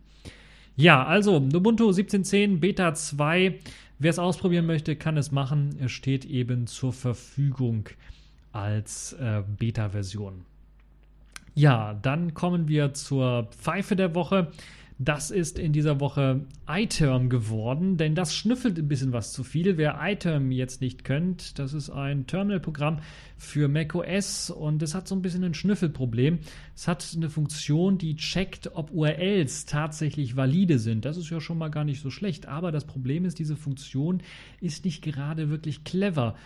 Ja, also Ubuntu 17.10 Beta 2. Wer es ausprobieren möchte, kann es machen. Es steht eben zur Verfügung als äh, Beta-Version. Ja, dann kommen wir zur Pfeife der Woche. Das ist in dieser Woche iTerm geworden, denn das schnüffelt ein bisschen was zu viel. Wer iTerm jetzt nicht kennt, das ist ein Terminal-Programm für macOS und es hat so ein bisschen ein Schnüffelproblem. Es hat eine Funktion, die checkt, ob URLs tatsächlich valide sind. Das ist ja schon mal gar nicht so schlecht, aber das Problem ist, diese Funktion ist nicht gerade wirklich clever,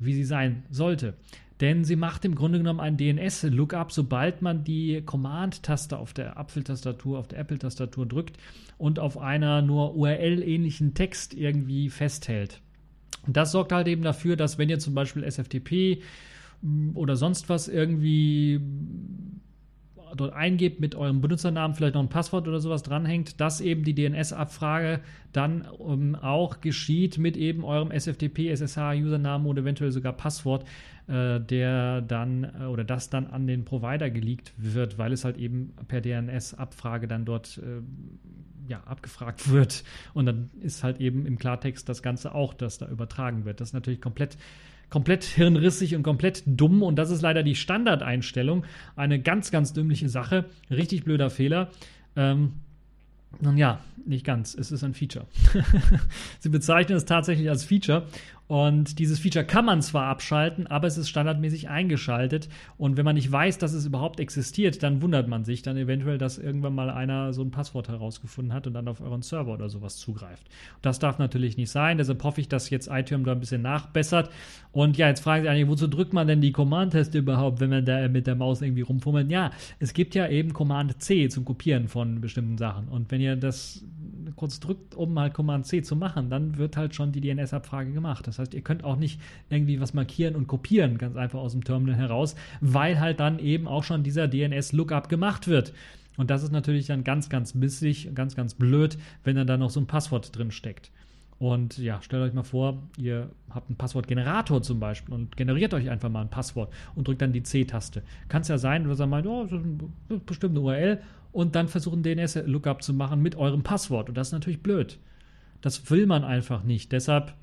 wie sie sein sollte denn sie macht im Grunde genommen ein DNS-Lookup, sobald man die Command-Taste auf der Apfeltastatur, auf der Apple-Tastatur drückt und auf einer nur URL-ähnlichen Text irgendwie festhält. Das sorgt halt eben dafür, dass wenn ihr zum Beispiel SFTP oder sonst was irgendwie dort eingebt mit eurem Benutzernamen, vielleicht noch ein Passwort oder sowas dranhängt, dass eben die DNS-Abfrage dann ähm, auch geschieht mit eben eurem SFTP, SSH-Usernamen oder eventuell sogar Passwort, äh, der dann äh, oder das dann an den Provider geleakt wird, weil es halt eben per DNS-Abfrage dann dort äh, ja, abgefragt [LAUGHS] wird. Und dann ist halt eben im Klartext das Ganze auch, das da übertragen wird. Das ist natürlich komplett komplett hirnrissig und komplett dumm und das ist leider die Standardeinstellung. Eine ganz, ganz dümmliche Sache. Richtig blöder Fehler. Ähm, nun ja, nicht ganz. Es ist ein Feature. [LAUGHS] Sie bezeichnen es tatsächlich als Feature und dieses Feature kann man zwar abschalten, aber es ist standardmäßig eingeschaltet. Und wenn man nicht weiß, dass es überhaupt existiert, dann wundert man sich dann eventuell, dass irgendwann mal einer so ein Passwort herausgefunden hat und dann auf euren Server oder sowas zugreift. Und das darf natürlich nicht sein. Deshalb hoffe ich, dass jetzt iTunes da ein bisschen nachbessert. Und ja, jetzt fragen Sie eigentlich, wozu drückt man denn die Command-Taste überhaupt, wenn man da mit der Maus irgendwie rumfummelt? Ja, es gibt ja eben Command C zum Kopieren von bestimmten Sachen. Und wenn ihr das kurz drückt, um mal Command C zu machen, dann wird halt schon die DNS-Abfrage gemacht. Das heißt, ihr könnt auch nicht irgendwie was markieren und kopieren, ganz einfach aus dem Terminal heraus, weil halt dann eben auch schon dieser DNS-Lookup gemacht wird. Und das ist natürlich dann ganz, ganz missig, ganz, ganz blöd, wenn dann da noch so ein Passwort drin steckt. Und ja, stellt euch mal vor, ihr habt einen Passwortgenerator zum Beispiel und generiert euch einfach mal ein Passwort und drückt dann die C-Taste. Kann es ja sein, dass er meint, oh, das ist eine bestimmte URL und dann versuchen DNS-Lookup zu machen mit eurem Passwort. Und das ist natürlich blöd. Das will man einfach nicht. Deshalb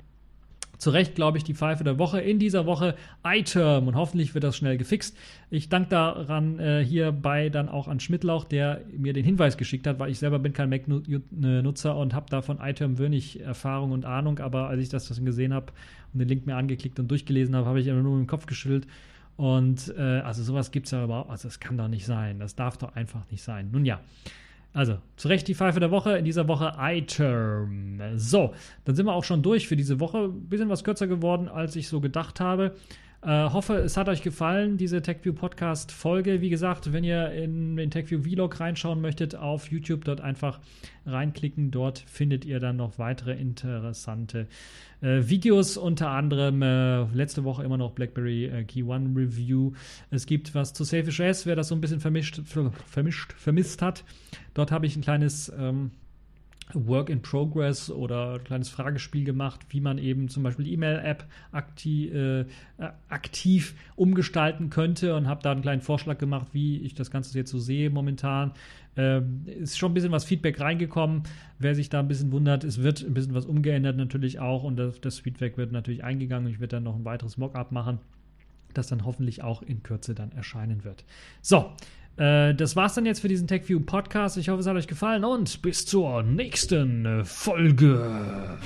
zu Recht, glaube ich, die Pfeife der Woche. In dieser Woche iTerm und hoffentlich wird das schnell gefixt. Ich danke daran äh, hierbei dann auch an Schmidtlauch, der mir den Hinweis geschickt hat, weil ich selber bin kein Mac-Nutzer und habe davon iTerm wenig Erfahrung und Ahnung. Aber als ich das gesehen habe und den Link mir angeklickt und durchgelesen habe, habe ich immer nur mit dem Kopf geschüttelt. Und äh, also sowas gibt es ja überhaupt, also das kann doch nicht sein. Das darf doch einfach nicht sein. Nun ja. Also, zu Recht die Pfeife der Woche, in dieser Woche iTerm. So, dann sind wir auch schon durch für diese Woche. Bisschen was kürzer geworden, als ich so gedacht habe. Äh, hoffe, es hat euch gefallen, diese TechView Podcast Folge. Wie gesagt, wenn ihr in den TechView Vlog reinschauen möchtet, auf YouTube dort einfach reinklicken. Dort findet ihr dann noch weitere interessante äh, Videos, unter anderem äh, letzte Woche immer noch BlackBerry äh, Key One Review. Es gibt was zu Selfish S, wer das so ein bisschen vermischt, vermischt, vermisst hat. Dort habe ich ein kleines ähm, Work in Progress oder ein kleines Fragespiel gemacht, wie man eben zum Beispiel die E-Mail-App aktiv, äh, aktiv umgestalten könnte und habe da einen kleinen Vorschlag gemacht, wie ich das Ganze jetzt so sehe momentan. Ähm, ist schon ein bisschen was Feedback reingekommen. Wer sich da ein bisschen wundert, es wird ein bisschen was umgeändert natürlich auch und das, das Feedback wird natürlich eingegangen ich werde dann noch ein weiteres Mockup machen, das dann hoffentlich auch in Kürze dann erscheinen wird. So, äh, das war's dann jetzt für diesen TechView Podcast. Ich hoffe, es hat euch gefallen und bis zur nächsten Folge.